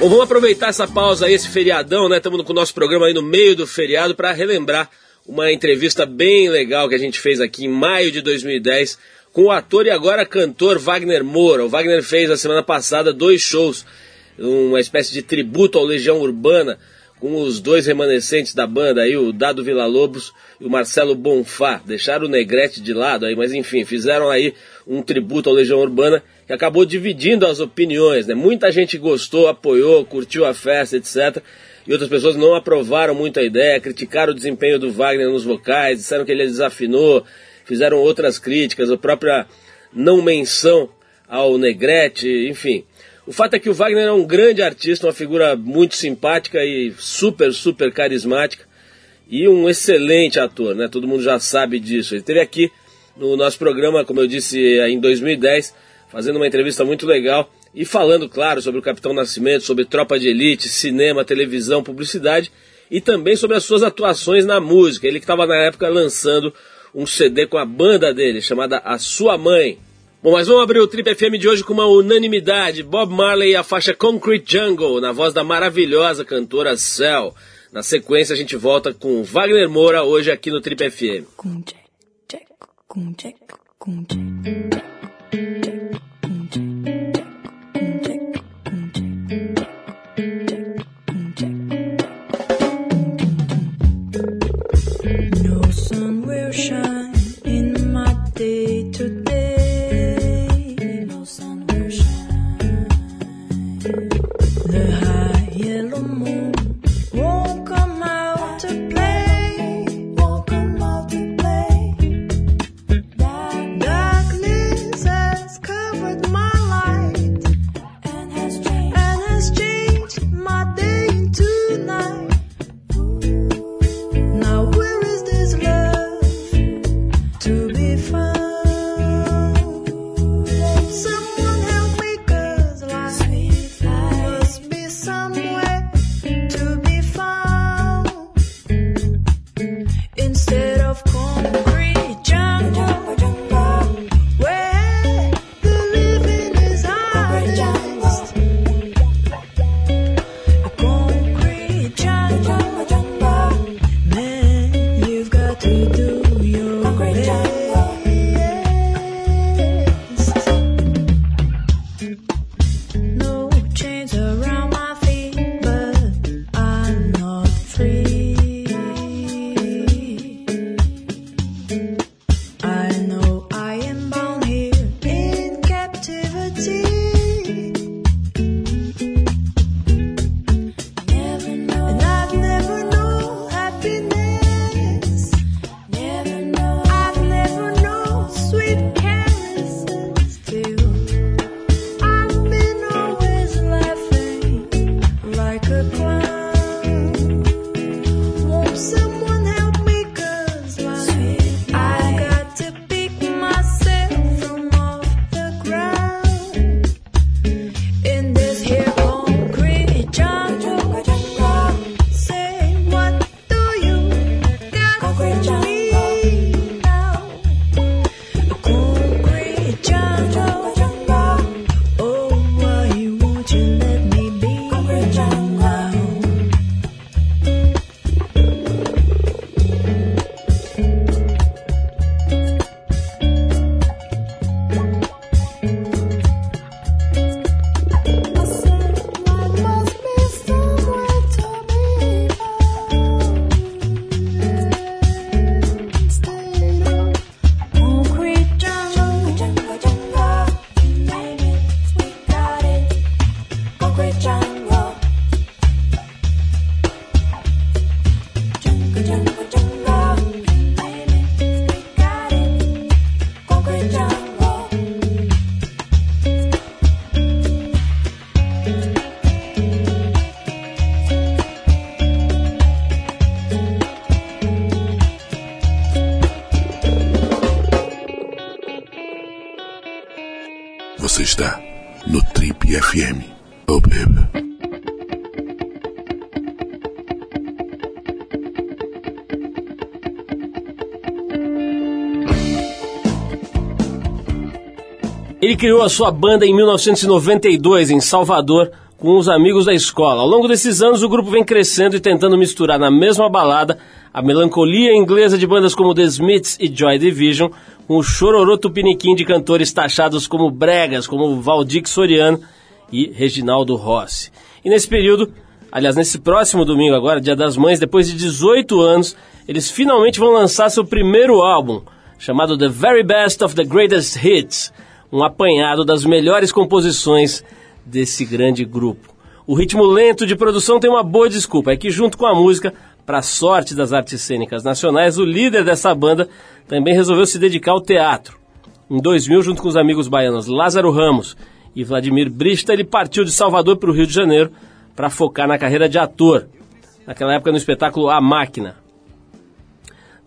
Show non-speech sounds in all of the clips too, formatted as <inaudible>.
Bom, vamos aproveitar essa pausa aí, esse feriadão, né? Estamos com o nosso programa aí no meio do feriado para relembrar uma entrevista bem legal que a gente fez aqui em maio de 2010 com o ator e agora cantor Wagner Moura. O Wagner fez a semana passada dois shows, uma espécie de tributo ao Legião Urbana, com os dois remanescentes da banda aí, o Dado Villa Lobos e o Marcelo Bonfá. Deixaram o Negrete de lado aí, mas enfim, fizeram aí um tributo ao Legião Urbana que acabou dividindo as opiniões, né? Muita gente gostou, apoiou, curtiu a festa, etc. E outras pessoas não aprovaram muito a ideia, criticaram o desempenho do Wagner nos vocais, disseram que ele desafinou, fizeram outras críticas, a própria não menção ao Negrete, enfim. O fato é que o Wagner é um grande artista, uma figura muito simpática e super, super carismática e um excelente ator, né? Todo mundo já sabe disso. Ele esteve aqui no nosso programa, como eu disse, em 2010, fazendo uma entrevista muito legal e falando, claro, sobre o Capitão Nascimento, sobre Tropa de Elite, cinema, televisão, publicidade e também sobre as suas atuações na música. Ele que estava na época lançando um CD com a banda dele, chamada A Sua Mãe. Bom, mas vamos abrir o Trip FM de hoje com uma unanimidade. Bob Marley e a faixa Concrete Jungle, na voz da maravilhosa cantora Cell. Na sequência a gente volta com Wagner Moura hoje aqui no Trip FM. Ele criou a sua banda em 1992 em Salvador com os amigos da escola. Ao longo desses anos, o grupo vem crescendo e tentando misturar na mesma balada a melancolia inglesa de bandas como The Smiths e Joy Division com o chororô tupiniquim de cantores taxados como bregas, como Valdir Soriano e Reginaldo Rossi. E nesse período, aliás, nesse próximo domingo agora, Dia das Mães, depois de 18 anos, eles finalmente vão lançar seu primeiro álbum, chamado The Very Best of the Greatest Hits, um apanhado das melhores composições desse grande grupo. O ritmo lento de produção tem uma boa desculpa, é que junto com a música, para sorte das artes cênicas nacionais, o líder dessa banda também resolveu se dedicar ao teatro. Em 2000, junto com os amigos baianos Lázaro Ramos e Vladimir Brista, ele partiu de Salvador para o Rio de Janeiro para focar na carreira de ator, naquela época no espetáculo A Máquina.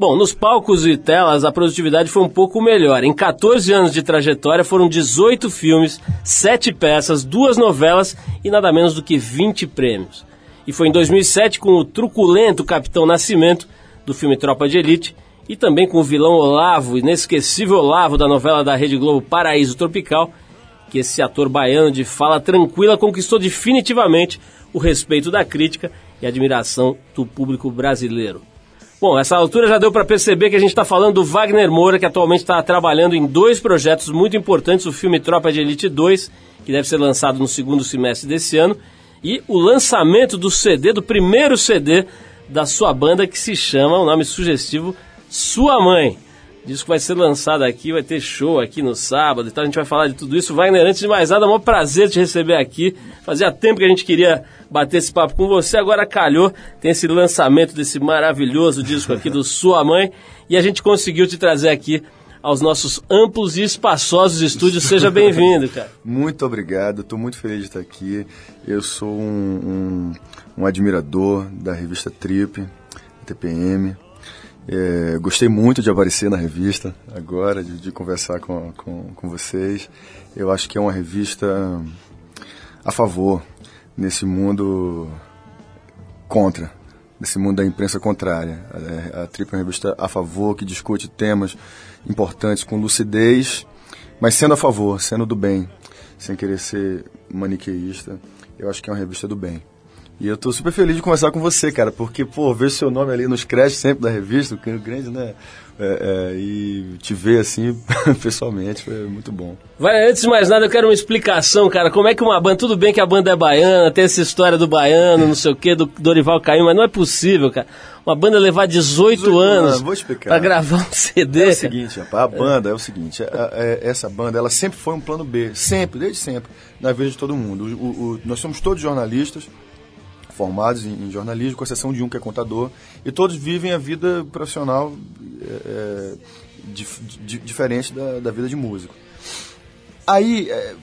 Bom, nos palcos e telas a produtividade foi um pouco melhor. Em 14 anos de trajetória foram 18 filmes, 7 peças, duas novelas e nada menos do que 20 prêmios. E foi em 2007 com o truculento Capitão Nascimento, do filme Tropa de Elite, e também com o vilão Olavo, inesquecível Olavo da novela da Rede Globo Paraíso Tropical, que esse ator baiano de fala tranquila conquistou definitivamente o respeito da crítica e admiração do público brasileiro. Bom, essa altura já deu para perceber que a gente está falando do Wagner Moura, que atualmente está trabalhando em dois projetos muito importantes: o filme Tropa de Elite 2, que deve ser lançado no segundo semestre desse ano, e o lançamento do CD, do primeiro CD da sua banda, que se chama, o um nome sugestivo, Sua Mãe. Disco vai ser lançado aqui, vai ter show aqui no sábado e tal. A gente vai falar de tudo isso. Wagner, antes de mais nada, é um prazer te receber aqui. Fazia tempo que a gente queria bater esse papo com você. Agora calhou, tem esse lançamento desse maravilhoso disco aqui do <laughs> Sua Mãe e a gente conseguiu te trazer aqui aos nossos amplos e espaçosos estúdios. Seja bem-vindo, cara. <laughs> Muito obrigado, estou muito feliz de estar aqui. Eu sou um, um, um admirador da revista Trip, TPM. É, gostei muito de aparecer na revista agora, de, de conversar com, com, com vocês. Eu acho que é uma revista a favor nesse mundo contra, nesse mundo da imprensa contrária. A, a Trip é uma revista a favor, que discute temas importantes com lucidez, mas sendo a favor, sendo do bem, sem querer ser maniqueísta. Eu acho que é uma revista do bem. E eu tô super feliz de conversar com você, cara, porque, pô, ver seu nome ali nos créditos sempre da revista, o grande, né? É, é, e te ver assim, <laughs> pessoalmente, foi muito bom. Vai, antes de mais nada, eu quero uma explicação, cara. Como é que uma banda. Tudo bem que a banda é baiana, tem essa história do baiano, não sei o quê, do Dorival caiu, mas não é possível, cara. Uma banda levar 18, 18 anos para gravar um CD. É o seguinte, rapaz, a banda é o seguinte: a, a, essa banda ela sempre foi um plano B, sempre, desde sempre, na vida de todo mundo. O, o, nós somos todos jornalistas formados em, em, jornalismo, com exceção de um que é contador, e todos vivem a vida profissional é, é dif, diferente da, da, vida de músico. Aí, é,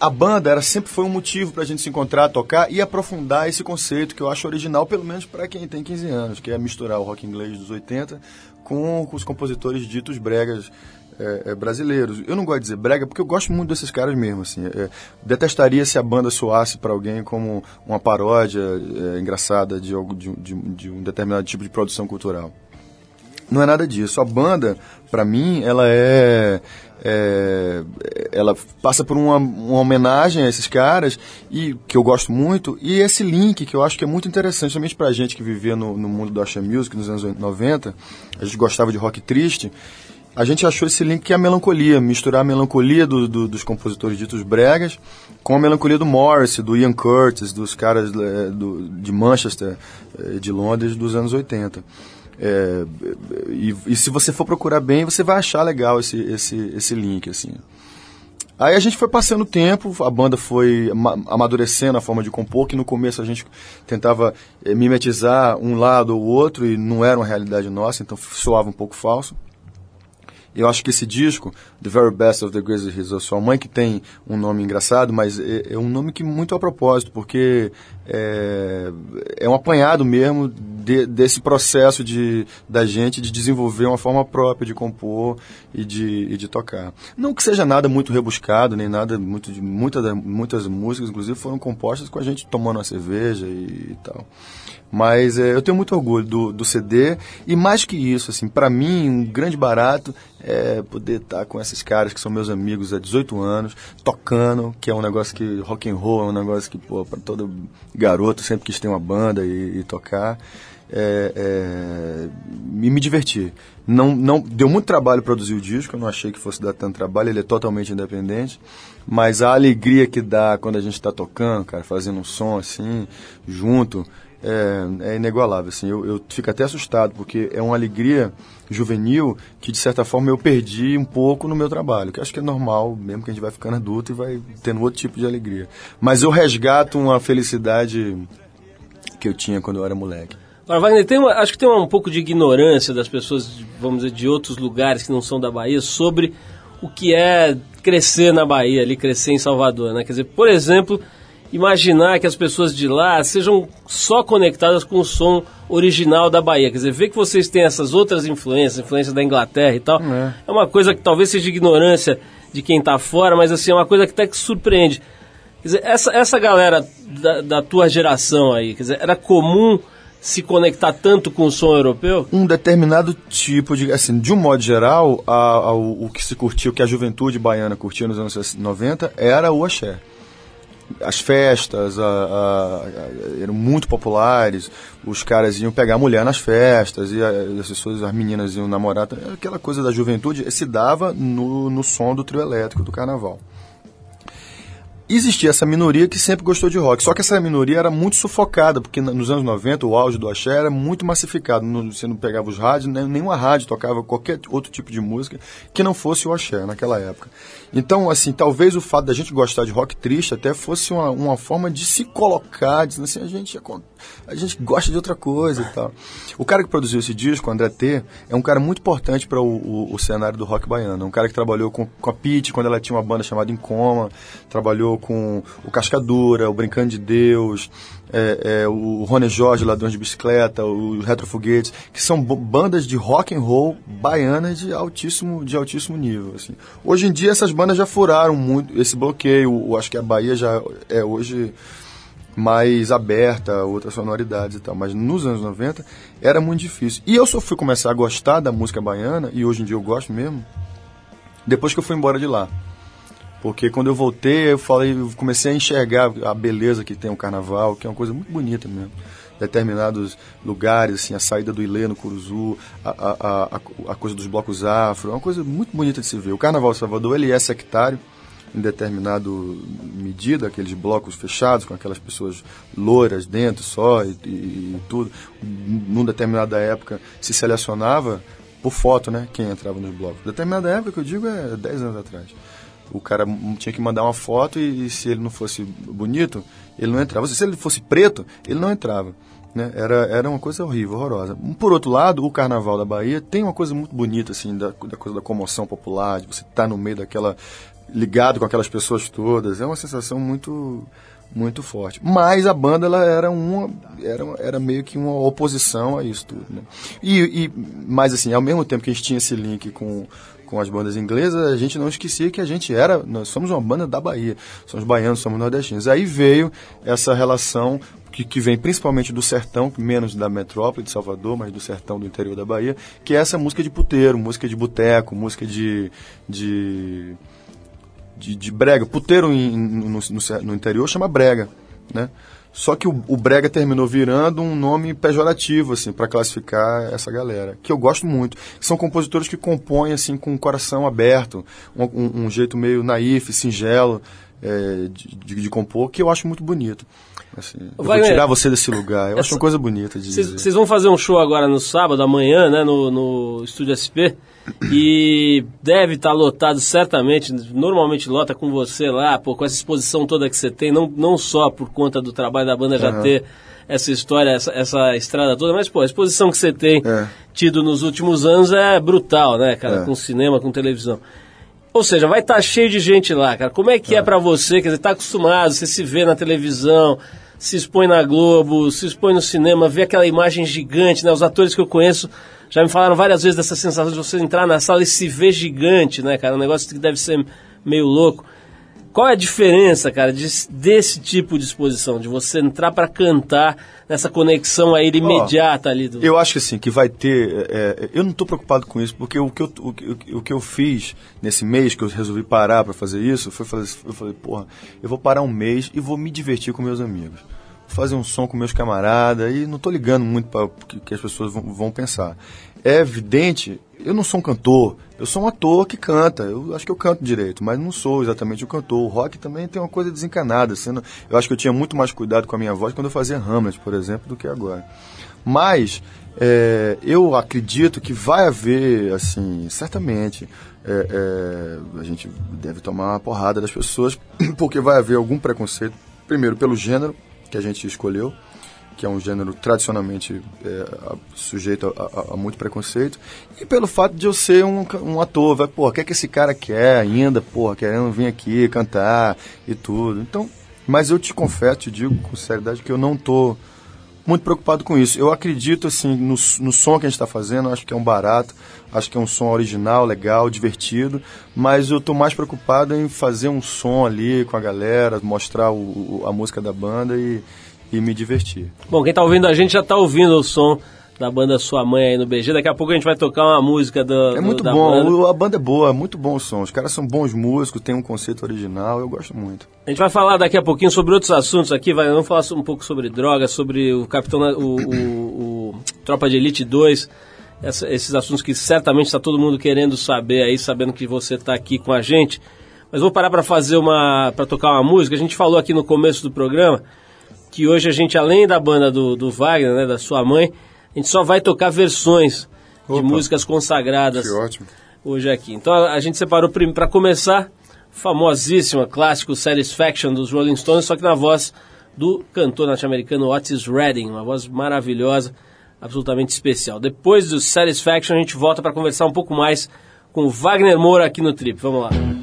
a banda era, sempre foi um motivo para a gente se encontrar, tocar e aprofundar esse conceito que eu acho original, pelo menos para quem tem 15 anos, que é misturar o rock inglês dos 80 com, com os compositores ditos bregas é, é, brasileiros. Eu não gosto de dizer brega porque eu gosto muito desses caras mesmo. Assim, é, detestaria se a banda soasse para alguém como uma paródia é, engraçada de, algo, de, de, de um determinado tipo de produção cultural. Não é nada disso. A banda, para mim, ela é, é, ela passa por uma, uma, homenagem a esses caras e que eu gosto muito e esse link que eu acho que é muito interessante, somente pra gente que vivia no, no mundo do Asha Music nos anos 90, a gente gostava de rock triste a gente achou esse link que é a melancolia, misturar a melancolia do, do, dos compositores ditos bregas com a melancolia do Morris, do Ian Curtis, dos caras é, do, de Manchester, é, de Londres, dos anos 80. É, e, e, se você for procurar bem, você vai achar legal esse, esse, esse link, assim. Aí a gente foi passando o tempo, a banda foi amadurecendo a forma de compor, que no começo a gente tentava é, mimetizar um lado ou outro e não era uma realidade nossa, então soava um pouco falso. Eu acho que esse disco, The Very Best of the Greatest Hits of Sua Mãe, que tem um nome engraçado, mas é, é um nome que muito a propósito, porque é, é um apanhado mesmo de, desse processo de, da gente de desenvolver uma forma própria de compor e de, e de tocar. Não que seja nada muito rebuscado, nem nada muito de muita, muitas músicas, inclusive, foram compostas com a gente tomando uma cerveja e, e tal. Mas é, eu tenho muito orgulho do, do CD e mais que isso, assim, para mim um grande barato é poder estar com esses caras que são meus amigos há 18 anos, tocando, que é um negócio que rock and roll é um negócio que, pô, para todo garoto sempre quis ter uma banda e, e tocar. É, é, e me divertir. Não, não, deu muito trabalho produzir o disco, eu não achei que fosse dar tanto trabalho, ele é totalmente independente, mas a alegria que dá quando a gente está tocando, cara, fazendo um som assim, junto, é, é inigualável. Assim, eu, eu fico até assustado, porque é uma alegria juvenil que, de certa forma, eu perdi um pouco no meu trabalho, que acho que é normal, mesmo que a gente vai ficando adulto e vai tendo outro tipo de alegria. Mas eu resgato uma felicidade que eu tinha quando eu era moleque. Agora, Wagner, tem uma, acho que tem um pouco de ignorância das pessoas, vamos dizer, de outros lugares que não são da Bahia sobre o que é crescer na Bahia, ali crescer em Salvador, né? Quer dizer, por exemplo, imaginar que as pessoas de lá sejam só conectadas com o som original da Bahia. Quer dizer, ver que vocês têm essas outras influências, influência da Inglaterra e tal, é, é uma coisa que talvez seja ignorância de quem está fora, mas assim, é uma coisa que até que surpreende. Quer dizer, essa, essa galera da, da tua geração aí, quer dizer, era comum se conectar tanto com o som europeu? Um determinado tipo de. Assim, de um modo geral, a, a, o que se curtiu, o que a juventude baiana curtia nos anos 90 era o axé as festas a, a, a, eram muito populares, os caras iam pegar mulher nas festas, e as pessoas, as meninas iam namorar, aquela coisa da juventude se dava no, no som do trio elétrico do carnaval existia essa minoria que sempre gostou de rock. Só que essa minoria era muito sufocada, porque nos anos 90 o auge do axé era muito massificado. você não pegava os rádios, nenhuma rádio tocava qualquer outro tipo de música que não fosse o axé naquela época. Então, assim, talvez o fato da gente gostar de rock triste até fosse uma, uma forma de se colocar, dizendo assim, a gente, a gente gosta de outra coisa e tal. O cara que produziu esse disco, o André T, é um cara muito importante para o, o, o, cenário do rock baiano. É um cara que trabalhou com, com a Pete quando ela tinha uma banda chamada Incoma, trabalhou com o Cascadura, o Brincando de Deus, é, é, o Rony Jorge, Ladrões de Bicicleta, o Retrofoguetes, que são bandas de rock and roll baianas de altíssimo, de altíssimo nível. Assim. Hoje em dia essas bandas já furaram muito esse bloqueio. Eu acho que a Bahia já é hoje mais aberta, outras sonoridades e tal. Mas nos anos 90 era muito difícil. E eu só fui começar a gostar da música baiana, e hoje em dia eu gosto mesmo, depois que eu fui embora de lá. Porque quando eu voltei, eu falei, eu comecei a enxergar a beleza que tem o carnaval, que é uma coisa muito bonita mesmo. Determinados lugares, assim, a saída do Ilê no Curuzu, a, a, a, a coisa dos blocos afro, é uma coisa muito bonita de se ver. O Carnaval de Salvador, ele é sectário, em determinado medida, aqueles blocos fechados com aquelas pessoas louras dentro só e, e, e tudo. Num determinada época se selecionava por foto, né, quem entrava nos blocos. Determinada época que eu digo é 10 anos atrás o cara tinha que mandar uma foto e, e, se ele não fosse bonito, ele não entrava. Se ele fosse preto, ele não entrava. Né? Era, era uma coisa horrível, horrorosa. Por outro lado, o Carnaval da Bahia tem uma coisa muito bonita, assim, da, da coisa da comoção popular, de você estar tá no meio daquela... ligado com aquelas pessoas todas. É uma sensação muito muito forte. Mas a banda ela era uma era, era meio que uma oposição a isso tudo, né? E, e mas assim, ao mesmo tempo que a gente tinha esse link com com as bandas inglesas, a gente não esquecia que a gente era, nós somos uma banda da Bahia, somos baianos, somos nordestinos. Aí veio essa relação que, que vem principalmente do sertão, menos da metrópole de Salvador, mas do sertão do interior da Bahia, que é essa música de puteiro, música de boteco, música de, de, de, de brega. Puteiro em, no, no, no interior chama brega, né? Só que o, o, brega terminou virando um nome pejorativo, assim, para classificar essa galera, que eu gosto muito. São compositores que compõem, assim, com o coração aberto, um, um, um jeito meio naif, singelo é, de, de, de, compor, que eu acho muito bonito. Assim, eu vou tirar você desse lugar. Eu essa, acho uma coisa bonita de Vocês vão fazer um show agora no sábado, amanhã, né, no, no Estúdio SP. E deve estar tá lotado certamente, normalmente lota com você lá, pô, com essa exposição toda que você tem, não, não só por conta do trabalho da banda já uhum. ter essa história, essa, essa estrada toda, mas pô, a exposição que você tem é. tido nos últimos anos é brutal, né, cara, é. com cinema, com televisão. Ou seja, vai estar tá cheio de gente lá, cara. Como é que é, é para você? Quer dizer, tá acostumado, você se vê na televisão, se expõe na Globo, se expõe no cinema, vê aquela imagem gigante, né? Os atores que eu conheço já me falaram várias vezes dessa sensação de você entrar na sala e se ver gigante, né, cara? Um negócio que deve ser meio louco. Qual é a diferença, cara, de, desse tipo de exposição, de você entrar para cantar nessa conexão aí imediata oh, ali? Do... Eu acho que assim, que vai ter. É, eu não estou preocupado com isso, porque o que, eu, o, o, o, que eu fiz nesse mês, que eu resolvi parar para fazer isso, foi fazer. Eu falei, porra, eu vou parar um mês e vou me divertir com meus amigos. Fazer um som com meus camaradas e não estou ligando muito para o que, que as pessoas vão, vão pensar. É evidente eu não sou um cantor, eu sou um ator que canta. Eu acho que eu canto direito, mas não sou exatamente o um cantor. O rock também tem uma coisa desencanada. Sendo, eu acho que eu tinha muito mais cuidado com a minha voz quando eu fazia Hamlet, por exemplo, do que agora. Mas é, eu acredito que vai haver, assim, certamente, é, é, a gente deve tomar uma porrada das pessoas, <clears throat> porque vai haver algum preconceito, primeiro pelo gênero que a gente escolheu, que é um gênero tradicionalmente é, sujeito a, a, a, muito preconceito, e pelo fato de eu ser um, um ator, vai, pô, o que é que esse cara quer ainda, pô, querendo vir aqui cantar e tudo. Então, mas eu te confesso, te digo com seriedade que eu não tô muito preocupado com isso. Eu acredito assim no, no som que a gente está fazendo, acho que é um barato, acho que é um som original, legal, divertido, mas eu estou mais preocupado em fazer um som ali com a galera, mostrar o, a música da banda e e me divertir. Bom, quem está ouvindo a gente já está ouvindo o som da banda Sua Mãe aí no BG. Daqui a pouco a gente vai tocar uma música do, É muito do, bom, banda. a banda é boa, é muito bom o som. Os caras são bons músicos, tem um conceito original, eu gosto muito. A gente vai falar daqui a pouquinho sobre outros assuntos aqui, vai, vamos falar um pouco sobre drogas, sobre o Capitão, o, o, o Tropa de Elite 2, essa, esses assuntos que certamente está todo mundo querendo saber aí, sabendo que você está aqui com a gente. Mas vou parar para fazer uma, para tocar uma música. A gente falou aqui no começo do programa que hoje a gente, além da banda do, do Wagner, né, da sua mãe, a gente só vai tocar versões Opa, de músicas consagradas que ótimo. hoje aqui. Então a, a gente separou para começar, famosíssima, clássico Satisfaction dos Rolling Stones, só que na voz do cantor norte-americano Otis Redding, uma voz maravilhosa, absolutamente especial. Depois do Satisfaction a gente volta para conversar um pouco mais com o Wagner Moura aqui no Trip. Vamos lá.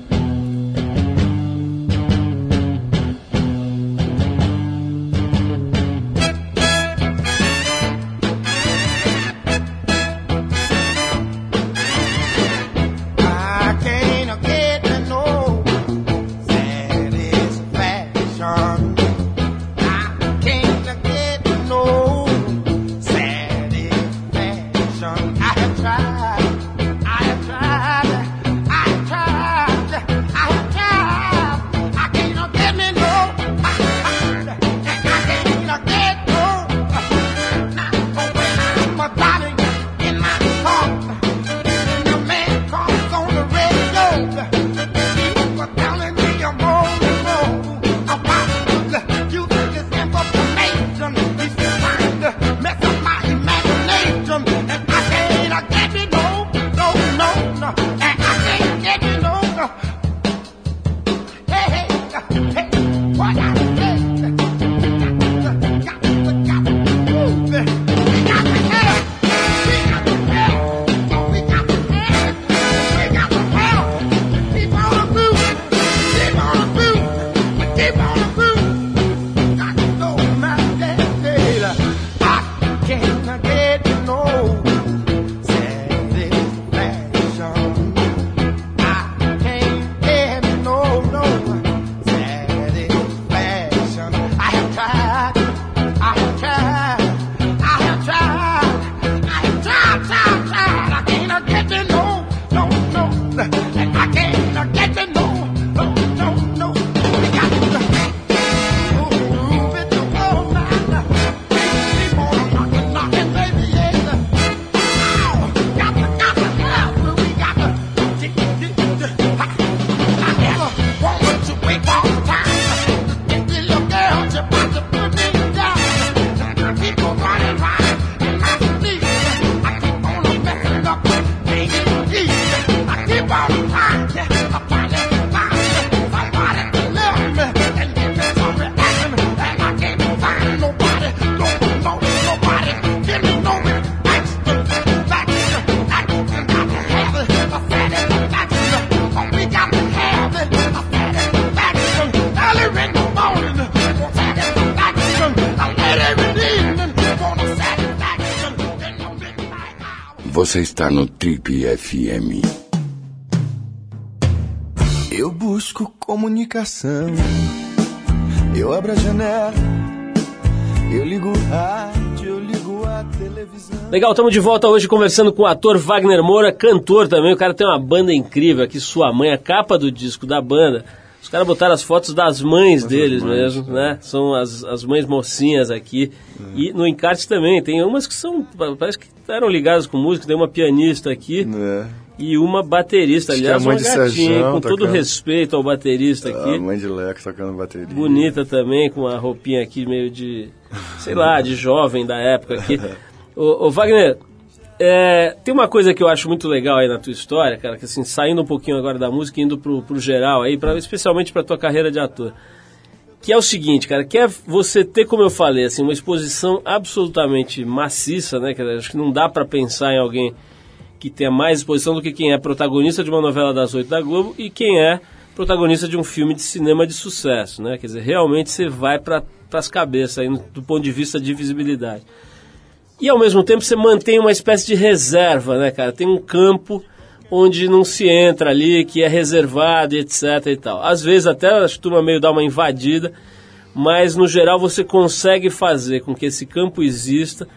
Você está no Trip FM. Eu busco comunicação. Eu abro a janela, eu ligo o rádio, eu ligo a televisão. Legal, estamos de volta hoje conversando com o ator Wagner Moura, cantor também. O cara tem uma banda incrível aqui, Sua Mãe, a capa do disco da banda. Os caras botaram as fotos das mães Mas deles mães, mesmo, é. né? São as, as mães mocinhas aqui. É. E no encarte também, tem umas que são, parece que eram ligadas com música, tem uma pianista aqui. É e uma baterista, Acho aliás, uma gatinha, com tocando. todo respeito ao baterista aqui. A mãe de Leco tocando bateria. Bonita também, com a roupinha aqui meio de, sei lá, de <laughs> jovem da época aqui. ô, ô Wagner, é, tem uma coisa que eu acho muito legal aí na tua história, cara, que assim, saindo um pouquinho agora da música, indo pro, pro geral aí, pra, especialmente pra tua carreira de ator. Que é o seguinte, cara, que é você ter, como eu falei, assim, uma exposição absolutamente maciça, né? Que acho que não dá para pensar em alguém que tenha mais exposição do que quem é protagonista de uma novela das oito da Globo e quem é protagonista de um filme de cinema de sucesso, né? Quer dizer, realmente você vai para as cabeças aí, do ponto de vista de visibilidade. E ao mesmo tempo você mantém uma espécie de reserva, né, cara? Tem um campo onde não se entra ali, que é reservado, etc e tal. Às vezes até a turma meio dá uma invadida, mas no geral você consegue fazer com que esse campo exista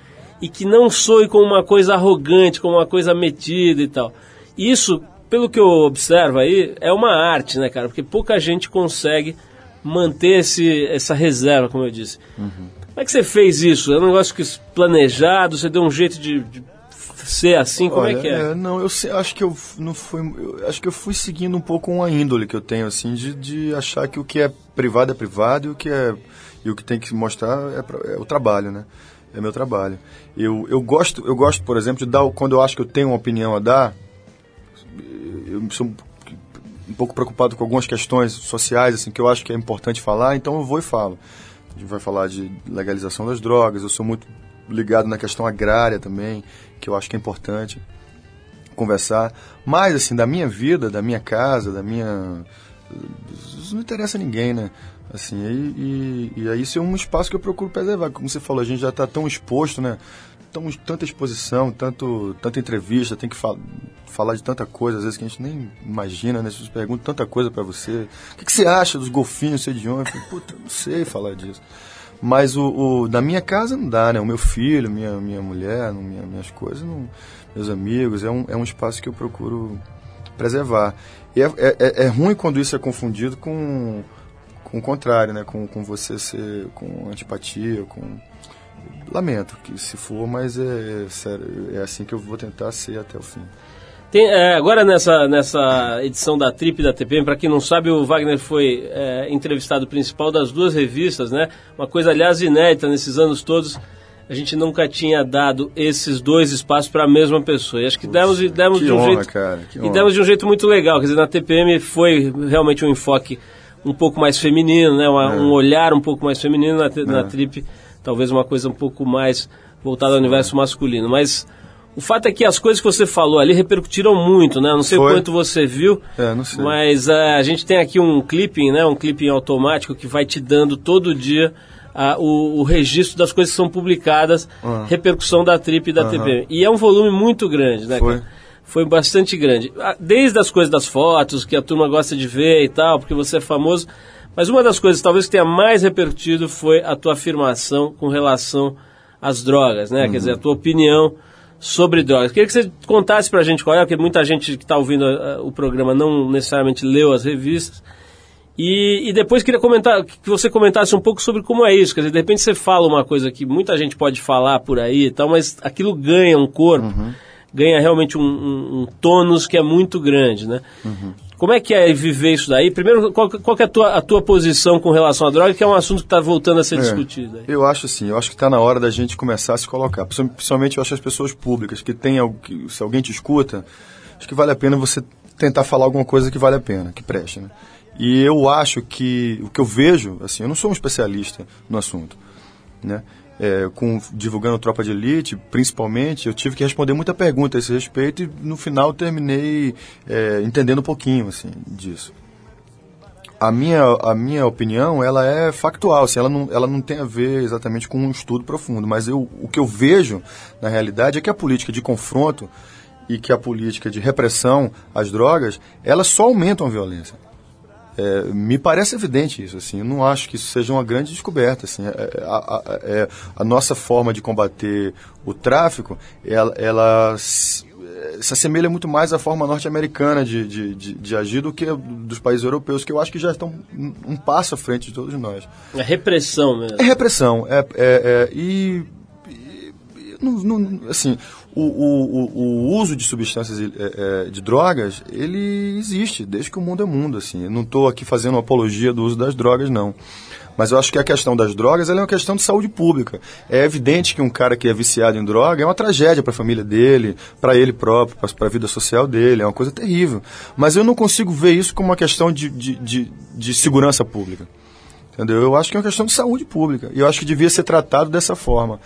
e que não soe como uma coisa arrogante, como uma coisa metida e tal. Isso, pelo que eu observo aí, é uma arte, né, cara? Porque pouca gente consegue manter esse, essa reserva, como eu disse. Uhum. Como é que você fez isso? É um negócio que planejado, você deu um jeito de, de ser assim? Como é Olha, é que é? é? Não, eu acho que eu não fui. Eu, acho que eu fui seguindo um pouco uma índole que eu tenho, assim, de, de achar que o que é privado é privado e o que é e o que tem que mostrar é, é o trabalho, né? é meu trabalho. Eu, eu gosto, eu gosto, por exemplo, de dar quando eu acho que eu tenho uma opinião a dar, eu sou um pouco preocupado com algumas questões sociais assim que eu acho que é importante falar, então eu vou e falo. Gente vai falar de legalização das drogas, eu sou muito ligado na questão agrária também, que eu acho que é importante conversar. Mas assim, da minha vida, da minha casa, da minha isso não interessa a ninguém, né? Assim, e, e, e aí isso é um espaço que eu procuro preservar. Como você falou, a gente já está tão exposto, né? Tão, tanta exposição, tanto, tanta entrevista, tem que fal falar de tanta coisa, às vezes que a gente nem imagina, né? Pessoas perguntam tanta coisa para você. O que, que, você acha dos golfinhos, sei de onde? Eu falei, Puta, não sei falar disso. Mas o, o, minha casa não dá, né? O meu filho, minha, minha mulher, minha, minhas coisas, não, meus amigos, é um, é um espaço que eu procuro preservar. E é, é, é, é ruim quando isso é confundido com com o contrário, né? Com, com você ser com antipatia, com lamento que se for, mas é, sério, é assim que eu vou tentar ser até o fim. Tem, é, agora nessa, nessa edição da Trip da TPM, para quem não sabe, o Wagner foi é, entrevistado principal das duas revistas, né? Uma coisa, aliás, inédita nesses anos todos. A gente nunca tinha dado esses dois espaços para a mesma pessoa. E acho que demos, demos de um honra, jeito cara, e demos de um jeito muito legal. Quer dizer, na TPM foi realmente um enfoque um pouco mais feminino, né? Uma, é. Um olhar um pouco mais feminino na, é. na trip, talvez uma coisa um pouco mais voltada ao universo masculino. Mas o fato é que as coisas que você falou ali repercutiram muito, né? Não sei Foi. quanto você viu, é, mas uh, a gente tem aqui um clipping, né? Um clipping automático que vai te dando todo dia uh, o, o, registro das coisas que são publicadas, uhum. repercussão da trip e da uhum. TPM. E é um volume muito grande, né? Foi. Foi bastante grande. Desde as coisas das fotos, que a turma gosta de ver e tal, porque você é famoso. Mas uma das coisas talvez que tenha mais repercutido foi a tua afirmação com relação às drogas, né? Uhum. Quer dizer, a tua opinião sobre drogas. Queria que você contasse pra gente qual é, porque muita gente que está ouvindo uh, o programa não necessariamente leu as revistas. E, e, depois queria comentar, que você comentasse um pouco sobre como é isso. Quer dizer, de repente você fala uma coisa que muita gente pode falar por aí e tal, mas aquilo ganha um corpo. Uhum ganha realmente um, um, um tônus que é muito grande, né? Uhum. Como é que é viver isso daí? Primeiro, qual, qual é a tua, a tua posição com relação à droga, que é um assunto que está voltando a ser é, discutido? Aí. Eu acho assim, eu acho que está na hora da gente começar a se colocar. Principalmente eu acho as pessoas públicas, que tem algo que, se alguém te escuta, acho que vale a pena você tentar falar alguma coisa que vale a pena, que preste, né? E eu acho que o que eu vejo, assim, eu não sou um especialista no assunto, né? É, com, divulgando Tropa de Elite, principalmente, eu tive que responder muita pergunta a esse respeito e no final terminei é, entendendo um pouquinho assim, disso. A minha, a minha opinião, ela é factual, assim, ela, não, ela não tem a ver exatamente com um estudo profundo, mas eu, o que eu vejo, na realidade, é que a política de confronto e que a política de repressão às drogas, elas só aumentam a violência É, me parece evidente isso, assim, eu não acho que isso seja uma grande descoberta, assim, é, a, a, é, a nossa forma de combater o tráfico, ela, ela se assemelha muito mais à forma norte-americana de, de, de, de, agir do que dos países europeus, que eu acho que já estão um, um passo à frente de todos nós. É repressão mesmo. É repressão, é, é, é e, e não, não, assim, o, o, o, uso de substâncias, é, de drogas, ele existe desde que o mundo é mundo. Assim. Eu não estou aqui fazendo apologia do uso das drogas, não. Mas eu acho que a questão das drogas é uma questão de saúde pública. É evidente que um cara que é viciado em droga é uma tragédia para a família dele, para ele próprio, para a vida social dele. É uma coisa terrível. Mas eu não consigo ver isso como uma questão de, de, de, de segurança pública. Entendeu? Eu acho que é uma questão de saúde pública. E eu acho que devia ser tratado dessa forma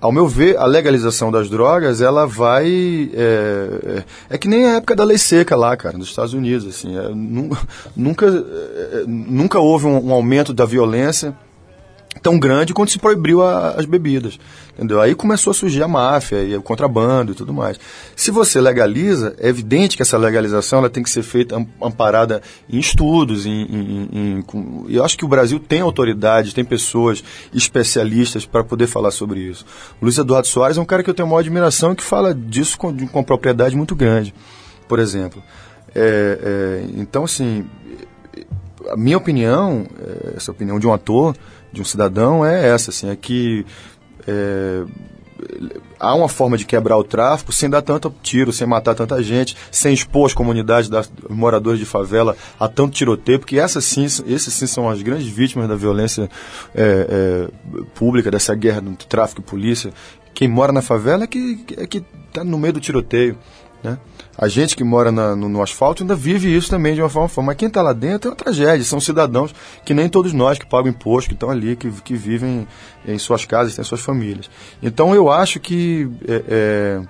ao meu ver, a legalização das drogas, ela vai. É, é, é, que nem a época da lei seca lá, cara, nos Estados Unidos. Assim, é, <laughs> nunca, é, nunca houve um, um aumento da violência tão grande quanto se proibiu a, as bebidas. Entendeu? Aí começou a surgir a máfia e o contrabando e tudo mais. Se você legaliza, é evidente que essa legalização ela tem que ser feita amparada em estudos. Em, em, em, eu acho que o Brasil tem autoridades, tem pessoas especialistas para poder falar sobre isso. O Luiz Eduardo Soares é um cara que eu tenho uma admiração e que fala disso com, com propriedade muito grande, por exemplo. É, é, então, assim, a minha opinião, é, essa opinião de um ator, de um cidadão é essa, assim, é que é, há uma forma de quebrar o tráfico sem dar tanto tiro, sem matar tanta gente, sem expor as comunidades das moradores de favela a tanto tiroteio, porque essas sim, esses sim são as grandes vítimas da violência é, é, pública, dessa guerra do tráfico e polícia. Quem mora na favela é que é que está no meio do tiroteio, né? A gente que mora na, no, no, asfalto ainda vive isso também de uma forma. Mas quem está lá dentro é uma tragédia. São cidadãos que nem todos nós que pagam imposto, que estão ali, que, que vivem em suas casas, têm suas famílias. Então eu acho que é,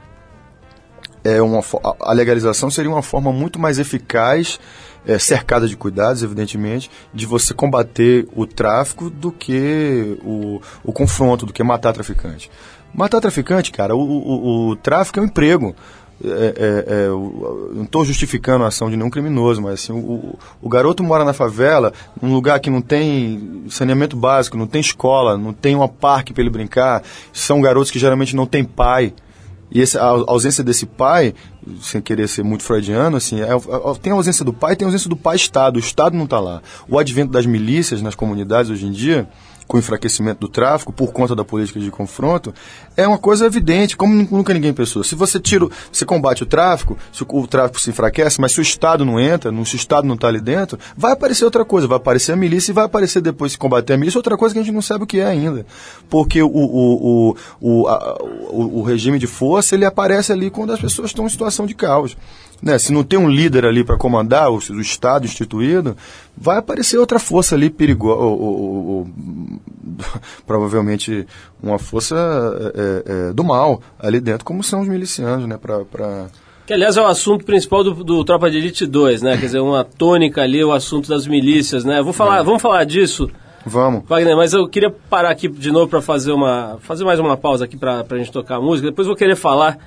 é, é uma, a legalização seria uma forma muito mais eficaz, é, cercada de cuidados, evidentemente, de você combater o tráfico do que o, o confronto, do que matar traficante. Matar traficante, cara, o, o, o tráfico é um emprego. É, é, é, não estou justificando a ação de nenhum criminoso, mas assim, o, o, garoto mora na favela, num lugar que não tem saneamento básico, não tem escola, não tem uma parque para ele brincar. São garotos que geralmente não têm pai. E essa, a ausência desse pai, sem querer ser muito freudiano, assim, é, é, tem a ausência do pai, tem a ausência do pai Estado. O Estado não está lá. O advento das milícias nas comunidades hoje em dia com o enfraquecimento do tráfico por conta da política de confronto, é uma coisa evidente, como nunca ninguém pensou. Se você tira, você combate o tráfico, se o, tráfico se enfraquece, mas se o Estado não entra, se o Estado não está ali dentro, vai aparecer outra coisa, vai aparecer a milícia e vai aparecer depois se combater a milícia outra coisa que a gente não sabe o que é ainda. Porque o, o, o, o, a, o, o regime de força, ele aparece ali quando as pessoas estão em situação de caos. Né? Se não tem um líder ali para comandar, o, o Estado instituído, vai aparecer outra força ali perigosa, ou, ou, ou, <laughs> provavelmente uma força é, é, do mal ali dentro, como são os milicianos, né? Pra, pra... Que, aliás, é o assunto principal do, do, Tropa de Elite 2, né? Quer dizer, uma tônica ali, o assunto das milícias, né? Vou falar, é. Vamos falar disso. Vamos. Wagner, mas eu queria parar aqui de novo para fazer uma fazer mais uma pausa aqui para a gente tocar a música. Depois vou querer falar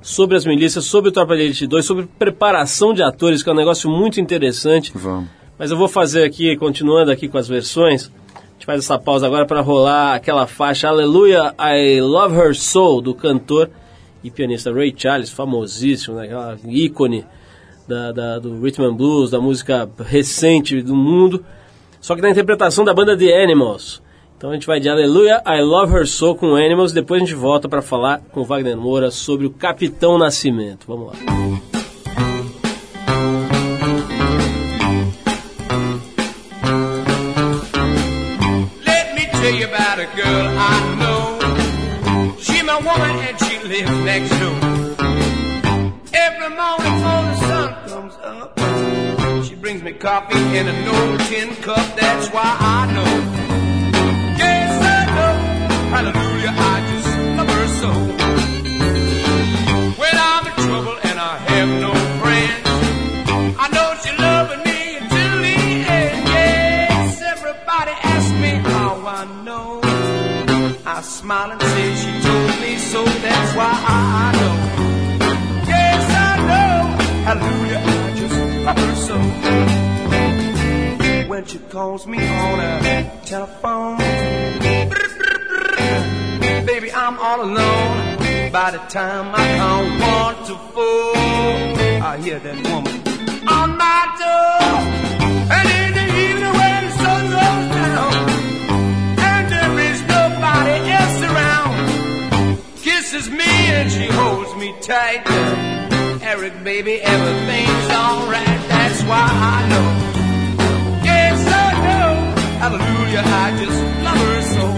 sobre as milícias, sobre o Tropa de Elite 2, sobre preparação de atores, que é um negócio muito interessante. Vamos. Mas eu vou fazer aqui, continuando aqui com as versões, a gente faz essa pausa agora para rolar aquela faixa Aleluia, I Love Her Soul, do cantor e pianista Ray Charles, famosíssimo, né? aquela ícone da, da, do rhythm and blues, da música recente do mundo, só que na interpretação da banda The Animals. Então a gente vai de Aleluia, I Love Her Soul com Animals, depois a gente volta para falar com Wagner Moura sobre o Capitão Nascimento. Vamos lá. Let me tell you about a girl I know. She my woman and she lives next door. Every morning before the sun comes up, she brings me coffee in an old tin cup. That's why I know. Hallelujah, I just love her so. When I'm in trouble and I have no friends, I know she's loving me until the end. Yes, everybody asks me how I know. I smile and say she told me so. That's why I know. Yes, I know. Hallelujah, I just love her so. when she calls me on a telephone. Baby, I'm all alone. By the time I count one to four, I hear that woman on my door. And in the evening when the sun goes down, and there is nobody else around, kisses me and she holds me tight. Eric, baby, everything's alright. That's why I know. Yes, I know. Hallelujah, I just love her so.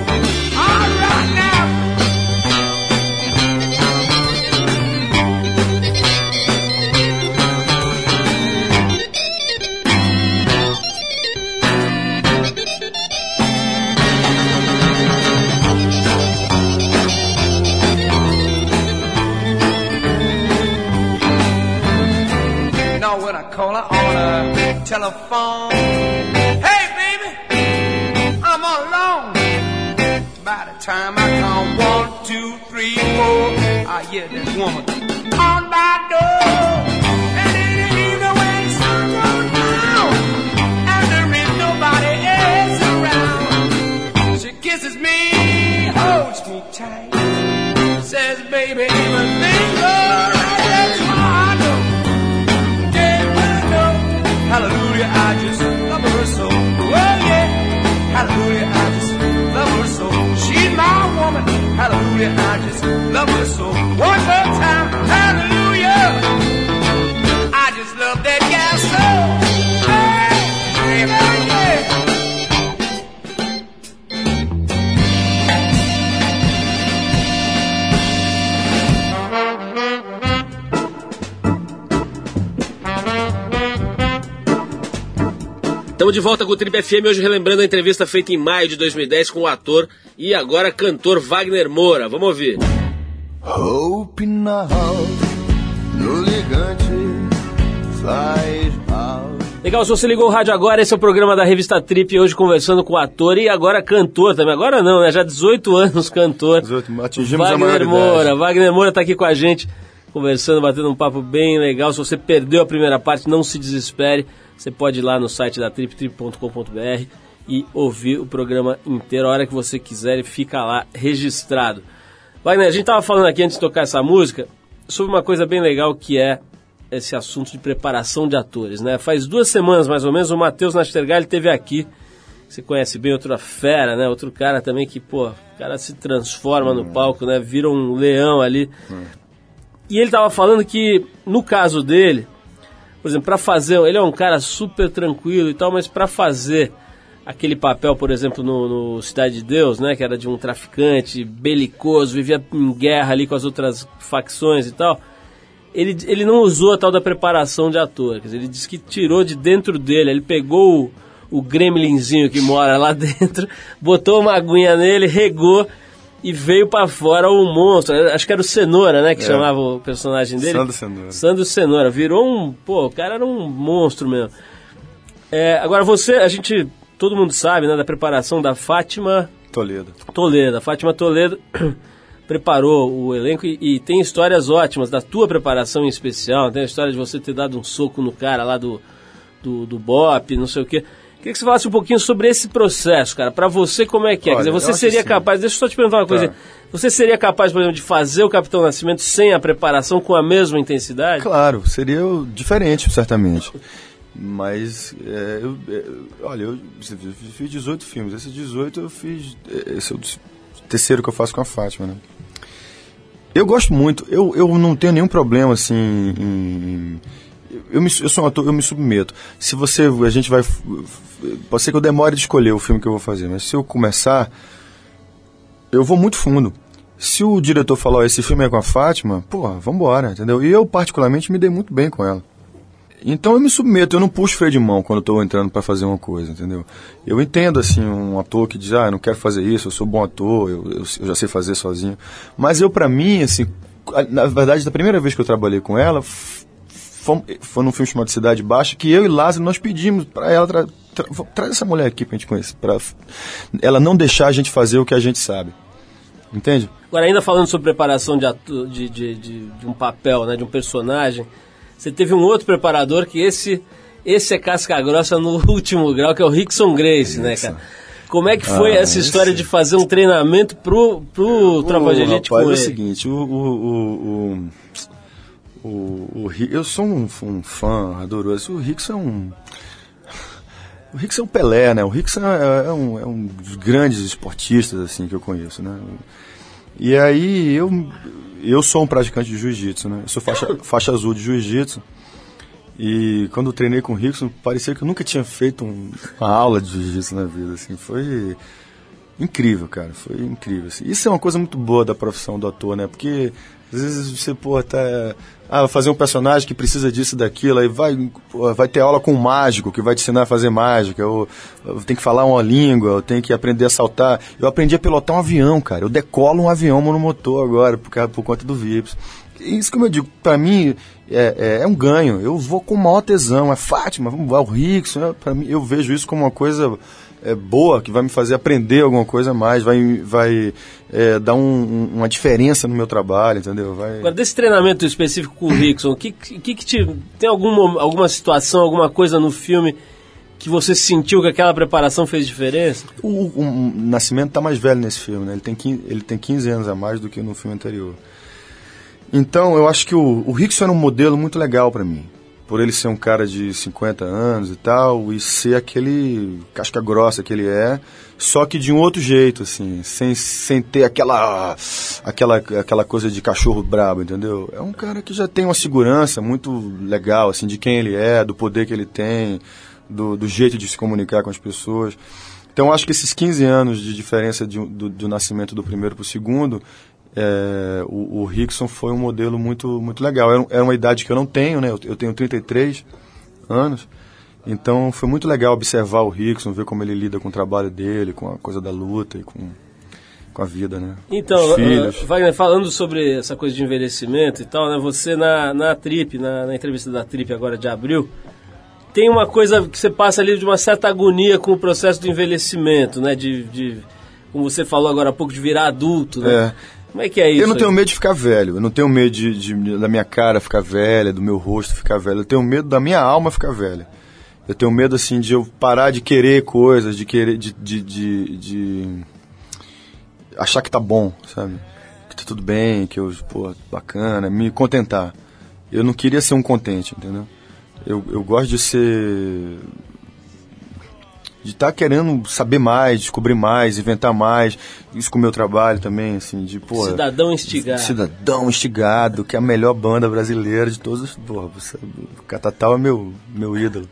Now when I call her on a telephone, hey baby, I'm all alone. By the time I count one, two, three, four, I hear that woman on my door. And in the evening when sun goes and there is nobody else around, she kisses me, holds me tight, says, baby, everything's alright. Hallelujah, Estamos de volta com o Trip FM, hoje relembrando a entrevista feita em maio de 2010 com o ator e agora cantor Wagner Moura. Vamos ouvir. Hope now, no elegante, faz mal. Legal, se você ligou o rádio agora, esse é o programa da revista Trip, hoje conversando com o ator e agora cantor também. Agora não, né? Já 18 anos cantor. 18, atingimos a Wagner maioridade. Moura. Wagner Moura está aqui com a gente, conversando, batendo um papo bem legal. Se você perdeu a primeira parte, não se desespere. Você pode ir lá no site da Trip, trip.com.br e ouvir o programa inteiro a hora que você quiser e fica lá registrado. Wagner, a gente estava falando aqui antes de tocar essa música sobre uma coisa bem legal que é esse assunto de preparação de atores, né? Faz duas semanas mais ou menos o Matheus Nastergalli esteve aqui. Você conhece bem outra fera, né? Outro cara também que, pô, o cara se transforma no palco, né? Vira um leão ali. E ele tava falando que no caso dele, por exemplo, para fazer, ele é um cara super tranquilo e tal, mas para fazer aquele papel, por exemplo, no, no Cidade de Deus, né, que era de um traficante belicoso, vivia em guerra ali com as outras facções e tal, ele, ele não usou a tal da preparação de ator, dizer, ele disse que tirou de dentro dele, ele pegou o, o gremlinzinho que mora lá <laughs> dentro, botou uma aguinha nele, regou e veio para fora o monstro. Acho que era o Cenoura, né, que É. chamava o personagem dele. Sandro Cenoura. Sandro Cenoura. Virou um, pô, o cara era um monstro mesmo. É, agora você, a gente, todo mundo sabe, né, da preparação da Fátima Toledo. Toledo. A Fátima Toledo <clears throat> preparou o elenco e, e tem histórias ótimas da tua preparação em especial. Tem a história de você ter dado um soco no cara lá do, do, do BOP, não sei o quê. Queria que você falasse um pouquinho sobre esse processo, cara. Pra você, como é que é? Quer Olha, dizer, eu você seria assim- capaz... Deixa eu só te perguntar uma coisa. Tá. Você seria capaz, por exemplo, de fazer o Capitão Nascimento sem a preparação, com a mesma intensidade? Claro, seria diferente, certamente. Mas, é, eu, é, olha, eu fiz 18 filmes. Esses 18 eu fiz. é, Esse é o terceiro que eu faço com a Fátima, né? Eu gosto muito. Eu, eu não tenho nenhum problema, assim, em. Eu, me, eu sou um ator, eu me submeto. Se você. A gente vai. Pode ser que eu demore de escolher o filme que eu vou fazer, mas se eu começar. Eu vou muito fundo. Se o diretor falar, ó, esse filme é com a Fátima, pô, vambora, entendeu? E eu, particularmente, me dei muito bem com ela. Então eu me submeto, eu não puxo freio de mão quando eu tô entrando para fazer uma coisa, entendeu? Eu entendo, assim, um ator que diz, ah, eu não quero fazer isso, eu sou bom ator, eu, eu, eu já sei fazer sozinho. Mas eu, para mim, assim, na verdade, da primeira vez que eu trabalhei com ela, f- foi, num filme chamado Cidade Baixa, que eu e Lázaro, nós pedimos para ela, tra, tra, traz essa mulher aqui pra gente conhecer, pra ela não deixar a gente fazer o que a gente sabe. Entende? Agora, ainda falando sobre preparação de, atu- de, de, de, de um papel, né, de um personagem, você teve um outro preparador que esse esse é casca grossa no <laughs> último grau, que é o Rickson Grace, né, cara? Como é que foi Ah, essa história esse- de fazer um treinamento pro, pro rapaz, com é o ele? seguinte, o, o, o, o, o, eu sou um, um fã adoroso. O Rickson é um. O Rickson é um Pelé, né? O Rickson é, é um, é um dos grandes esportistas assim que eu conheço, né? E aí eu eu sou um praticante de jiu-jitsu, né? Eu sou faixa, faixa azul de jiu-jitsu. E quando eu treinei com o Rickson, parecia que eu nunca tinha feito um- uma aula de jiu-jitsu na vida, assim. Foi incrível, cara. Foi incrível. assim. Isso é uma coisa muito boa da profissão do ator, né? Porque às vezes você, pô, tá. Ah, fazer um personagem que precisa disso daquilo, aí vai, vai ter aula com um mágico que vai te ensinar a fazer mágica, ou tem que falar uma língua, ou tem que aprender a saltar. Eu aprendi a pilotar um avião, cara. Eu decolo um avião monomotor agora, por, causa- por conta do VIPs. Isso como eu digo, pra mim é, é, é um ganho. Eu vou com o maior tesão. É Fátima, vamos lá, o Rickson. Né? Mim, eu vejo isso como uma coisa é, boa, que vai me fazer aprender alguma coisa a mais, vai, vai é, dar um- um- uma diferença no meu trabalho, entendeu? Vai... Agora, desse treinamento específico com o Rickson, que, que, que te, tem algum, mo- alguma situação, alguma coisa no filme que você sentiu que aquela preparação fez diferença? O, o- o Nascimento tá mais velho nesse filme, né? Ele tem, 15, ele tem 15 anos a mais do que no filme anterior. Então, eu acho que o, o Rickson era um modelo muito legal pra mim. Por ele ser um cara de 50 anos e tal, e ser aquele casca grossa que ele é, só que de um outro jeito, assim, sem, sem ter aquela, aquela, aquela coisa de cachorro brabo, entendeu? É um cara que já tem uma segurança muito legal, assim, de quem ele é, do poder que ele tem, do, do jeito de se comunicar com as pessoas. Então, acho que esses 15 anos de diferença de do, do nascimento do primeiro para o segundo, é, o, o Rickson foi um modelo muito, muito legal. Era, era uma idade que eu não tenho, né? Eu, eu tenho 33 anos. Então, foi muito legal observar o Rickson, ver como ele lida com o trabalho dele, com a coisa da luta e com, com a vida, né? Então, uh, Wagner, falando sobre essa coisa de envelhecimento e tal, né? Você na, na Trip, na, na entrevista da Trip agora de abril, tem uma coisa que você passa ali de uma certa agonia com o processo do envelhecimento, né? De, de como você falou agora há pouco, de virar adulto, né? É. Como é que é isso? Eu não tenho aí? medo de ficar velho. Eu não tenho medo de, de- da minha cara ficar velha, do meu rosto ficar velho. Eu tenho medo da minha alma ficar velha. Eu tenho medo, assim, de eu parar de querer coisas, de querer. de, de, de, de achar que tá bom, sabe? Que tá tudo bem, que eu, pô, bacana, me contentar. Eu não queria ser um contente, entendeu? Eu, eu gosto de ser de estar querendo saber mais, descobrir mais, inventar mais. Isso com o meu trabalho também, assim, de, pô... Cidadão instigado. Cidadão Instigado, que é a melhor banda brasileira de todos os... Porra, você, o Catatal é meu, meu ídolo.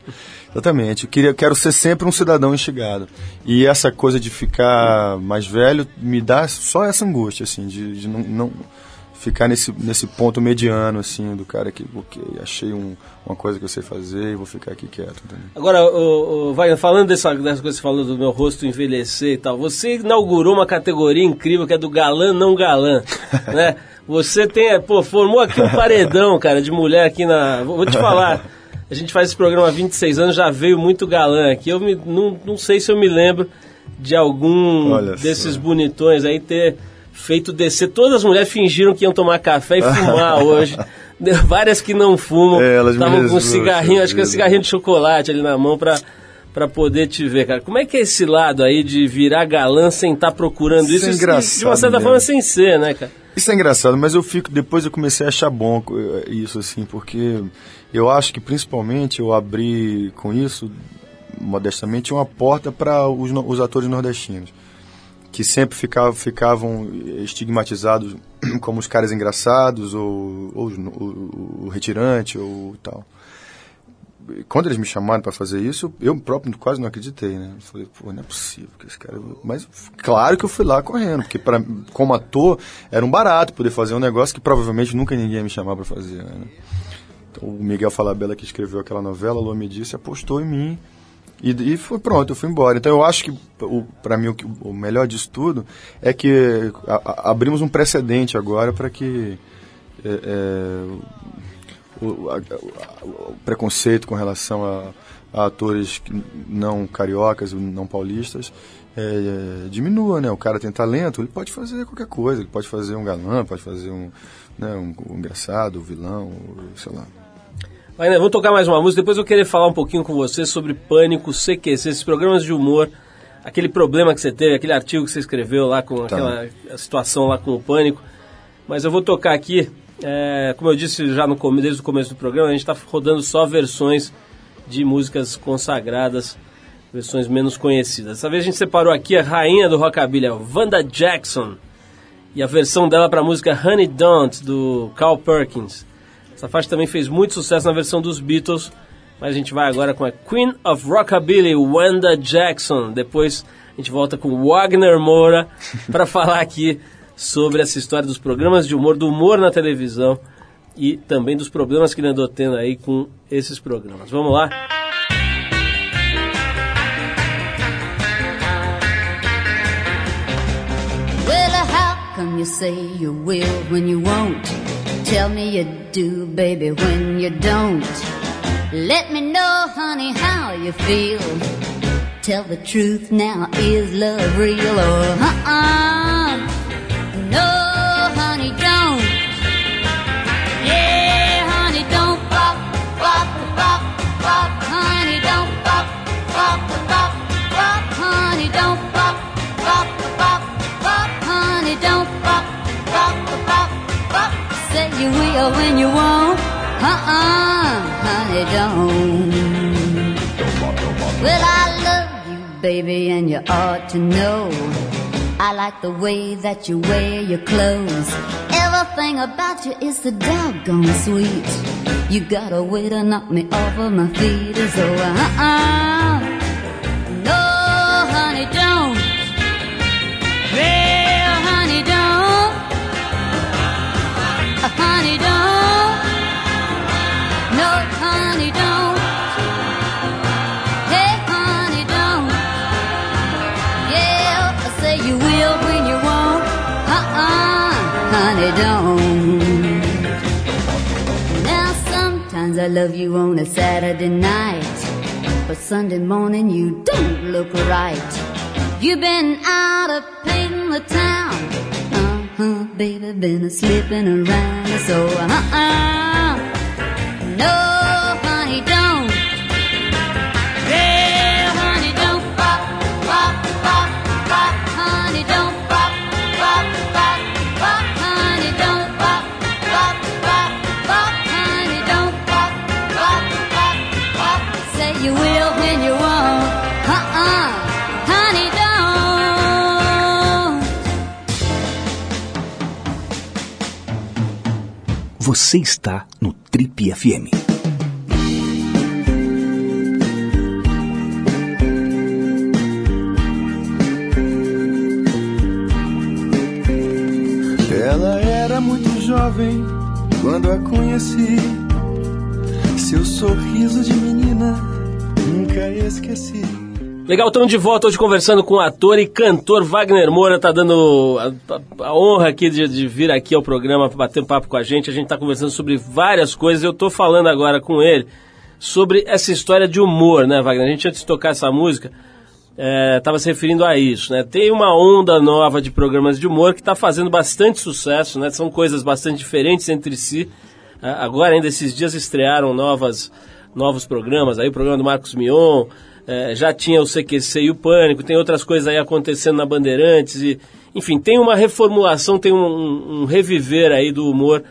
Exatamente. Eu queria, quero ser sempre um cidadão instigado. E essa coisa de ficar mais velho me dá só essa angústia, assim, de, de não, não ficar nesse, nesse ponto mediano, assim, do cara que, ok, achei um, uma coisa que eu sei fazer e vou ficar aqui quieto, entendeu? Agora, o, o, Wagner, falando dessa, dessa coisa que você falou do meu rosto envelhecer e tal, você inaugurou uma categoria incrível que é do galã não galã, <laughs> né? Você tem, pô, formou aqui um paredão, cara, de mulher aqui na... Vou te falar, a gente faz esse programa há 26 anos, já veio muito galã aqui, eu me, não, não sei se eu me lembro de algum Olha desses só. bonitões aí ter feito descer, todas as mulheres fingiram que iam tomar café e fumar <laughs> hoje, várias que não fumam, É, estavam com um cigarrinho, acho que é um cigarrinho de chocolate ali na mão pra, pra poder te ver, cara. Como é que é esse lado aí de virar galã sem estar procurando Isso isso? engraçado de uma certa mesmo. forma sem ser, né, cara? Isso é engraçado, mas eu fico depois eu comecei a achar bom eh, isso assim, porque eu acho que principalmente eu abri com isso modestamente uma porta para os, os atores nordestinos que sempre ficavam, ficavam estigmatizados <clears throat> como os caras engraçados ou, ou o, o retirante ou tal. Quando eles me chamaram para fazer isso, eu próprio quase não acreditei, né? Eu falei, pô, não é possível que esse cara. Mas claro que eu fui lá correndo, porque pra, como ator era um barato poder fazer um negócio que provavelmente nunca ninguém ia me chamar para fazer, né? Então, o Miguel Falabella que escreveu aquela novela, Alô Me Disse, apostou em mim e, e foi pronto, eu fui embora. Então eu acho que, para mim, o, o melhor disso tudo é que a- a- abrimos um precedente agora para que é, é, o, a- o preconceito com relação a, atores não cariocas, não paulistas, é, é, diminua, né? O cara tem talento, ele pode fazer qualquer coisa, ele pode fazer um galã, pode fazer um, né, um, um engraçado, um vilão, sei lá. Né, vou tocar mais uma música, depois eu querer falar um pouquinho com você sobre Pânico, CQC, esses programas de humor, aquele problema que você teve, aquele artigo que você escreveu lá com Tá. aquela situação lá com o Pânico. Mas eu vou tocar aqui, é, como eu disse já no desde o começo do programa, a gente está rodando só versões de músicas consagradas, versões menos conhecidas. Dessa vez a gente separou aqui a rainha do rockabilly, a Wanda Jackson, e a versão dela para a música Honey Don't, do Carl Perkins. Essa faixa também fez muito sucesso na versão dos Beatles, mas a gente vai agora com a Queen of Rockabilly, Wanda Jackson. Depois a gente volta com Wagner Moura <laughs> para falar aqui sobre essa história dos programas de humor, do humor na televisão e também dos problemas que ele andou tendo aí com esses programas. Vamos lá? Well, how come you say you will when you won't? Tell me you do, baby, when you don't. Let me know, honey, how you feel. Tell the truth now, is love real or uh-uh? No, honey, don't. Yeah, honey, don't bop, bop, bop, bop, honey, don't bop, bop, bop, bop, honey, don't bop, bop, bop, bop, honey, don't you will when you won't, uh-uh, honey, don't. Well, I love you, baby, and you ought to know. I like the way that you wear your clothes. Everything about you is so doggone sweet. You got a way to knock me off of my feet. So, uh-uh. No, honey, don't. Well, sometimes I love you on a Saturday night, but Sunday morning you don't look right. You've been out of painting the town. Uh-huh, baby, been a slipping around. So, uh-uh. No, Você está no Trip FM. Ela era muito jovem quando a conheci. Seu sorriso de menina nunca esqueci. Legal, estamos de volta hoje conversando com o ator e cantor Wagner Moura, tá dando a, a- a honra aqui de, de vir aqui ao programa para bater um papo com a gente. A gente está conversando sobre várias coisas. Eu estou falando agora com ele sobre essa história de humor, né, Wagner? A gente antes de tocar essa música estava se referindo a isso, né? Tem uma onda nova de programas de humor que está fazendo bastante sucesso, né? São coisas bastante diferentes entre si. Ah, Agora, ainda esses dias estrearam novas, novos programas, aí o programa do Marcos Mion, eh, já tinha o CQC e o Pânico, tem outras coisas aí acontecendo na Bandeirantes, e, enfim, tem uma reformulação, tem um, um- reviver aí do humor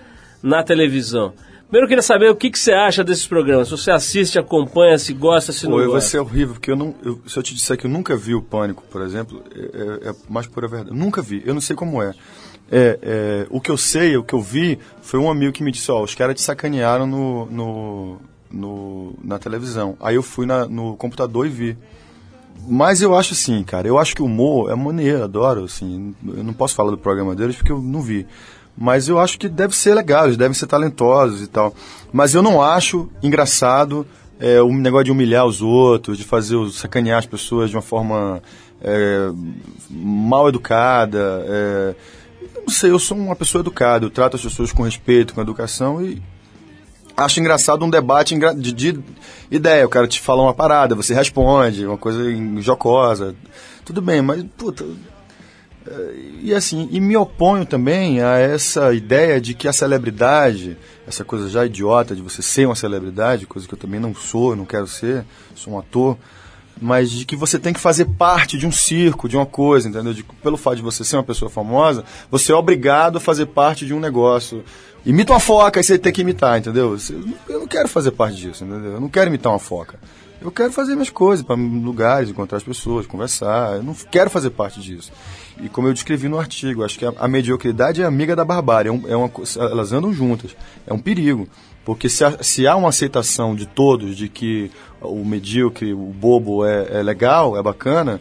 na televisão. Primeiro eu queria saber o que, que você acha desses programas, se você assiste, acompanha, se gosta, se não Pô, vai gosta. ser horrível, porque eu não. eu- se eu te disser que eu nunca vi o Pânico, por exemplo, é, é, é mais pura verdade. Nunca vi, eu não sei como é. É, é, o que eu sei, o que eu vi, foi um amigo que me disse, ó, os caras te sacanearam no, no, no- na televisão. Aí eu fui na- no computador e vi. Mas eu acho assim, cara, eu acho que o humor é maneiro, adoro, assim. Eu não posso falar do programa deles porque eu não vi. Mas eu acho que deve ser legal, eles devem ser talentosos e tal. Mas eu não acho engraçado é, o negócio de humilhar os outros, de fazer sacanear as pessoas de uma forma é, mal educada. é. não sei, eu sou uma pessoa educada, eu trato as pessoas com respeito, com educação e acho engraçado um debate de, de ideia. O cara te fala uma parada, você responde, uma coisa jocosa. Tudo bem, mas, puta. E assim, e me oponho também a essa ideia de que a celebridade, essa coisa já idiota de você ser uma celebridade, coisa que eu também não sou, não quero ser, sou um ator, mas de que você tem que fazer parte de um circo, de uma coisa, entendeu? De, pelo fato de você ser uma pessoa famosa, você é obrigado a fazer parte de um negócio. Imita uma foca, aí você tem que imitar, entendeu? Eu não quero fazer parte disso, entendeu? Eu não quero imitar uma foca. Eu quero fazer minhas coisas, para lugares, encontrar as pessoas, conversar. Eu não quero fazer parte disso. E como eu descrevi no artigo, acho que a, a mediocridade é amiga da barbárie. É, um- é uma, elas andam juntas. É um perigo. Porque se, há- se há uma aceitação de todos de que o medíocre, o bobo é, é legal, é bacana,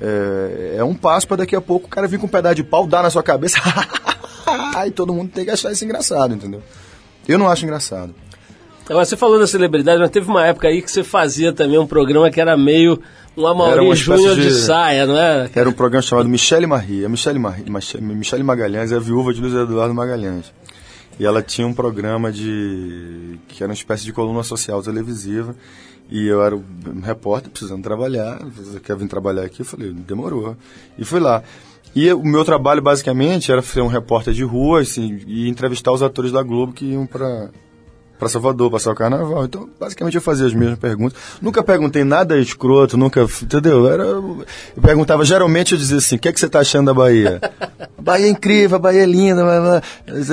é, é um passo para daqui a pouco o cara vir com um pedaço de pau, dar na sua cabeça. <laughs> e todo mundo tem que achar isso engraçado, entendeu? Eu não acho engraçado. Agora, você falou da celebridade, mas teve uma época aí que você fazia também um programa que era meio um uma espécie Júnior de... de- saia, não é? Era um programa chamado Michele Marie. A Michele, Marie, Michele Magalhães é a viúva de Luiz Eduardo Magalhães. E ela tinha um programa de. que era uma espécie de coluna social televisiva. E eu era um repórter precisando trabalhar. Você quer vir trabalhar aqui? Eu falei, demorou. E fui lá. E o meu trabalho, basicamente, era ser um repórter de rua assim, e entrevistar os atores da Globo que iam para para Salvador, passar o carnaval. Então, basicamente, eu fazia as mesmas perguntas. Nunca perguntei nada escroto, nunca. Entendeu? Era, eu perguntava, geralmente eu dizia assim: o que, é que você tá achando da Bahia? <laughs> Bahia é incrível, a Bahia é linda. blá, blá.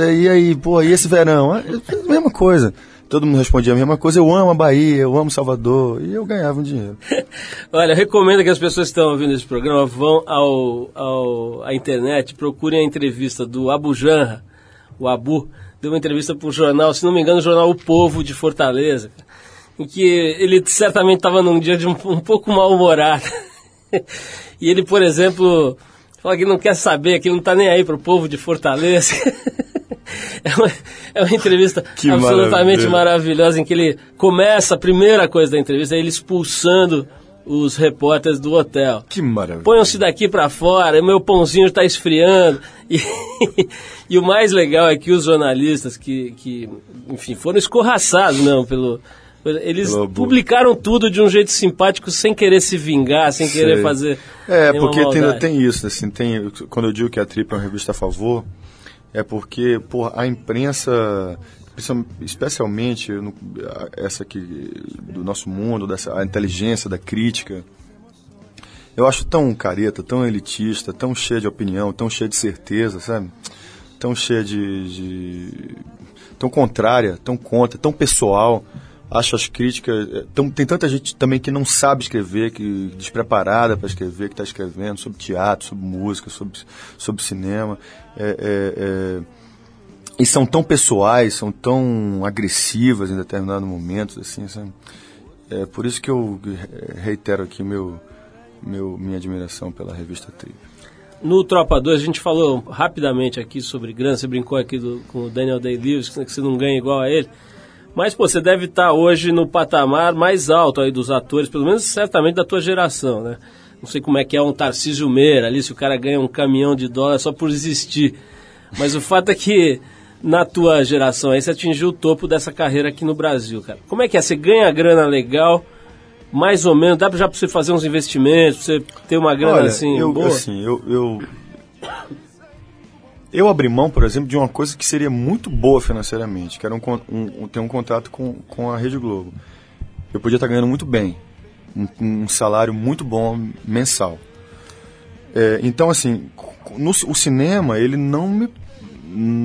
É, E aí, pô, e esse verão? Eu fiz a mesma coisa. Todo mundo respondia a mesma coisa. Eu amo a Bahia, eu amo Salvador. E eu ganhava um dinheiro. <laughs> Olha, eu recomendo que as pessoas que estão ouvindo esse programa vão ao, ao, à internet, procurem a entrevista do Abu Janra, o Abu, deu uma entrevista para um jornal, se não me engano, o jornal O Povo de Fortaleza, em que ele certamente estava num dia de um, um pouco mal-humorado. <laughs> e ele, por exemplo, fala que não quer saber, que não está nem aí para o povo de Fortaleza. <laughs> é, uma, é uma entrevista <laughs> Que absolutamente maravilha. maravilhosa, em que ele começa, a primeira coisa da entrevista é ele expulsando os repórteres do hotel. Que maravilha. Ponham-se daqui para fora, meu pãozinho está esfriando. <laughs> E, e o mais legal é que os jornalistas que, que enfim, foram escorraçados não, pelo, eles publicaram tudo de um jeito simpático, sem querer se vingar, sem querer Sei. fazer. É, porque tem, tem isso, assim, tem, quando eu digo que a Trip é uma revista a favor, é porque, pô, a imprensa, especialmente no- essa aqui do nosso mundo, dessa, a inteligência da crítica, eu acho tão careta, tão elitista, tão cheia de opinião, tão cheia de certeza, sabe? Tão cheia de, de- tão contrária, tão contra, tão pessoal. Acho as críticas. eh, tão- tem tanta gente também que não sabe escrever, que despreparada para escrever, que está escrevendo sobre teatro, sobre música, sobre, sobre cinema. É, é, é, e são tão pessoais, são tão agressivas em determinados momentos, assim, sabe? É por isso que eu reitero aqui meu, meu, minha admiração pela revista Trip. No Tropa 2, a gente falou rapidamente aqui sobre grana, você brincou aqui do- com o Daniel Day-Lewis, que você não ganha igual a ele. Mas, pô, você deve estar hoje no patamar mais alto aí dos atores, pelo menos certamente da tua geração, né? Não sei como é que é um Tarcísio Meira ali, se o cara ganha um caminhão de dólar só por existir. Mas o fato é que na tua geração aí você atingiu o topo dessa carreira aqui no Brasil, cara. Como é que é? Você ganha grana legal, mais ou menos, dá já pra você fazer uns investimentos, pra você ter uma grana Olha, assim eu, boa? assim, eu, eu, eu abri mão, por exemplo, de uma coisa que seria muito boa financeiramente, que era um, um, ter um contato com, com a Rede Globo. Eu podia estar ganhando muito bem, um, um salário muito bom mensal. É, então, assim, no, o cinema, ele não me.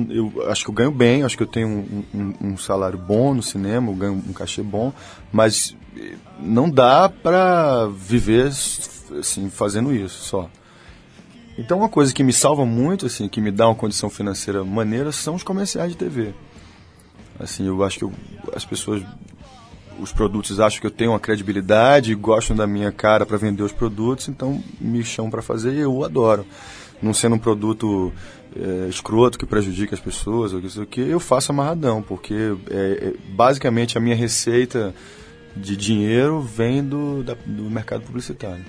Eu acho que eu ganho bem, acho que eu tenho um, um- um salário bom no cinema, eu ganho um cachê bom, mas eh, não dá para viver assim, fazendo isso só. Então, uma coisa que me salva muito, assim, que me dá uma condição financeira maneira, são os comerciais de TV. Assim, eu acho que eu- as pessoas, os produtos acham que eu tenho uma credibilidade, gostam da minha cara para vender os produtos, então me chamam para fazer e eu adoro. Não sendo um produto é, escroto que prejudica as pessoas, ou isso aqui, eu faço amarradão, porque é, é, basicamente a minha receita de dinheiro vem do, da- do mercado publicitário.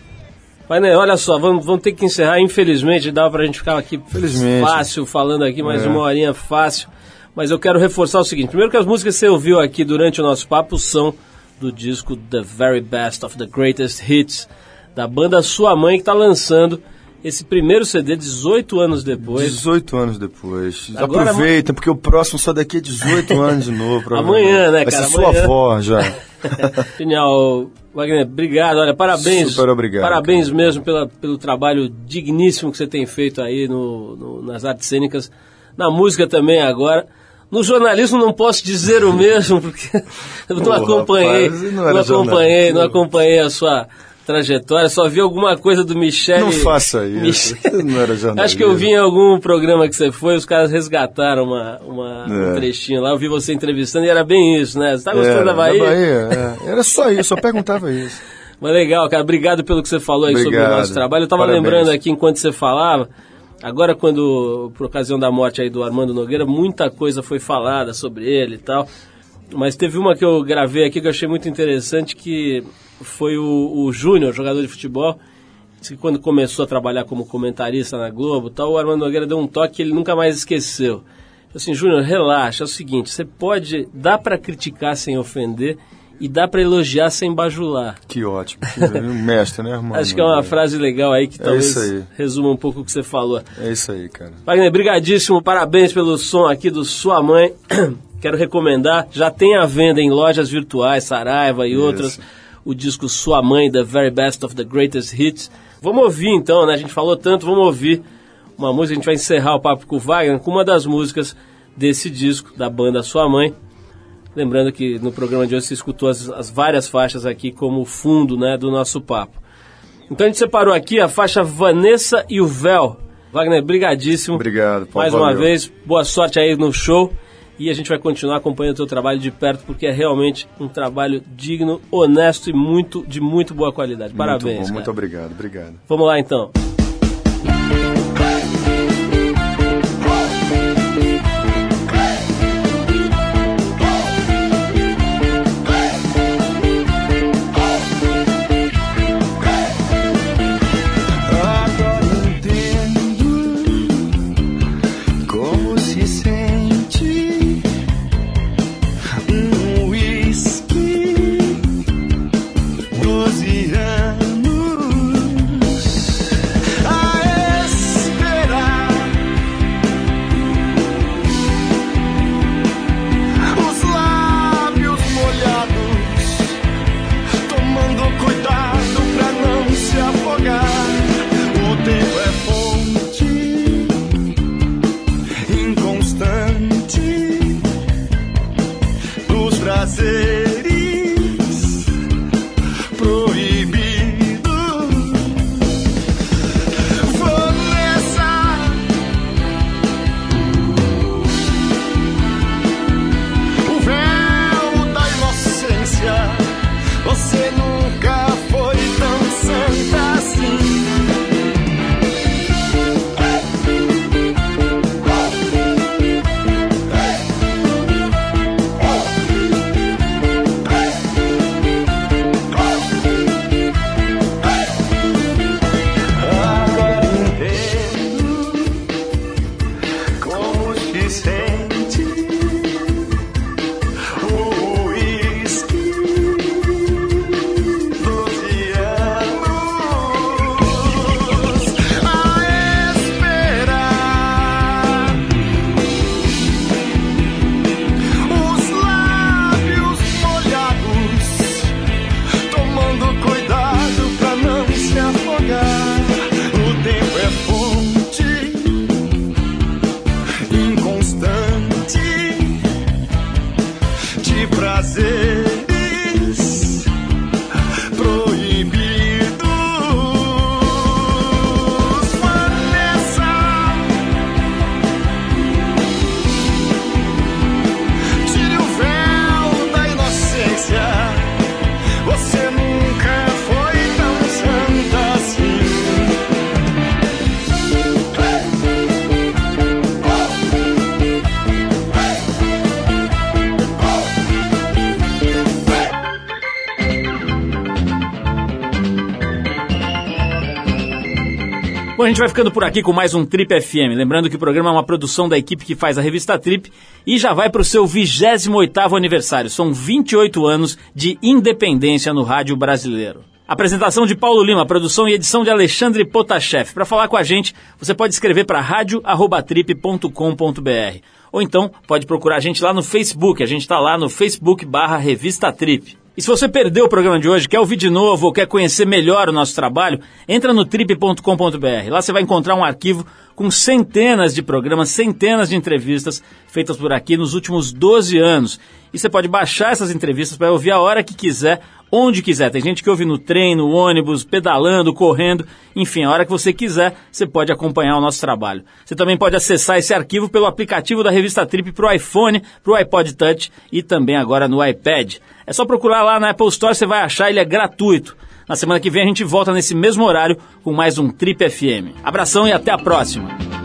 Né, olha só, vamos, vamos ter que encerrar. Infelizmente, dá pra gente ficar aqui Felizmente. fácil falando aqui, mais É. uma horinha fácil. Mas eu quero reforçar o seguinte: primeiro, que as músicas que você ouviu aqui durante o nosso papo são do disco The Very Best of the Greatest Hits, da banda Sua Mãe, que está lançando esse primeiro CD 18 anos depois. 18 anos depois. Agora- Aproveita, porque o próximo só daqui a 18 anos de novo. <laughs> Amanhã, né, Vai cara? ser sua Amanhã. avó já. <laughs> Genial. Wagner, obrigado. Olha, parabéns. Super obrigado, Parabéns cara. mesmo pela, pelo trabalho digníssimo que você tem feito aí no, no- nas artes cênicas, na música também agora. No jornalismo não posso dizer o mesmo, porque <laughs> eu não acompanhei, rapaz, não não, acompanhei, não acompanhei a sua trajetória, só vi alguma coisa do Michel. Não faça isso. <laughs> Não era jornalista. Acho que eu vi em algum programa que você foi, os caras resgataram uma, uma, um É. trechinho lá, eu vi você entrevistando e era bem isso, né? Você tá gostando Era, da Bahia? é. Era só isso, só perguntava isso. <laughs> Mas legal, cara. Obrigado pelo que você falou aí sobre o Obrigado. nosso trabalho. Eu tava Parabéns. lembrando aqui enquanto você falava, agora quando, por ocasião da morte aí do Armando Nogueira, muita coisa foi falada sobre ele e tal. Mas teve uma que eu gravei aqui que eu achei muito interessante, que foi o, o Júnior, jogador de futebol, que quando começou a trabalhar como comentarista na Globo tal, o Armando Nogueira deu um toque que ele nunca mais esqueceu. Assim, Júnior, relaxa, é o seguinte, você pode, dá pra criticar sem ofender e dá pra elogiar sem bajular. Que ótimo. Mestre, né, <laughs> irmão? Acho que é uma frase legal aí que É talvez resuma um pouco o que você falou. É isso aí, cara. Wagner, brigadíssimo, parabéns pelo som aqui do Sua Mãe. Quero recomendar, já tem à venda em lojas virtuais, Saraiva e outras, o disco Sua Mãe, The Very Best of the Greatest Hits. Vamos ouvir então, né? A gente falou tanto, vamos ouvir uma música, a gente vai encerrar o papo com o Wagner com uma das músicas desse disco, da banda Sua Mãe. Lembrando que no programa de hoje você escutou as, as várias faixas aqui como fundo né, do nosso papo. Então a gente separou aqui a faixa Vanessa e o Véu. Wagner, brigadíssimo. Obrigado, Paulo, Mais uma valeu. vez, boa sorte aí no show. E a gente vai continuar acompanhando o teu trabalho de perto, porque é realmente um trabalho digno, honesto e muito de muito boa qualidade. Parabéns. Muito bom, muito obrigado, obrigado. Vamos lá então. Yeah. Gente vai ficando por aqui com mais um Trip FM. Lembrando que o programa é uma produção da equipe que faz a revista Trip e já vai para o seu 28º aniversário. São 28 anos de independência no rádio brasileiro. Apresentação de Paulo Lima, produção e edição de Alexandre Potashev. Para falar com a gente, você pode escrever para radio@trip.com.br ou então pode procurar a gente lá no Facebook. A gente está lá no Facebook barra Revista Trip. E se você perdeu o programa de hoje, quer ouvir de novo ou quer conhecer melhor o nosso trabalho, entra no trip.com.br. Lá você vai encontrar um arquivo com centenas de programas, centenas de entrevistas feitas por aqui nos últimos 12 anos. E você pode baixar essas entrevistas para ouvir a hora que quiser, onde quiser. Tem gente que ouve no trem, no ônibus, pedalando, correndo, enfim, a hora que você quiser, você pode acompanhar o nosso trabalho. Você também pode acessar esse arquivo pelo aplicativo da revista Trip para o iPhone, para o iPod Touch e também agora no iPad. É só procurar lá na Apple Store, você vai achar, ele é gratuito. Na semana que vem a gente volta nesse mesmo horário com mais um Trip FM. Abração e até a próxima!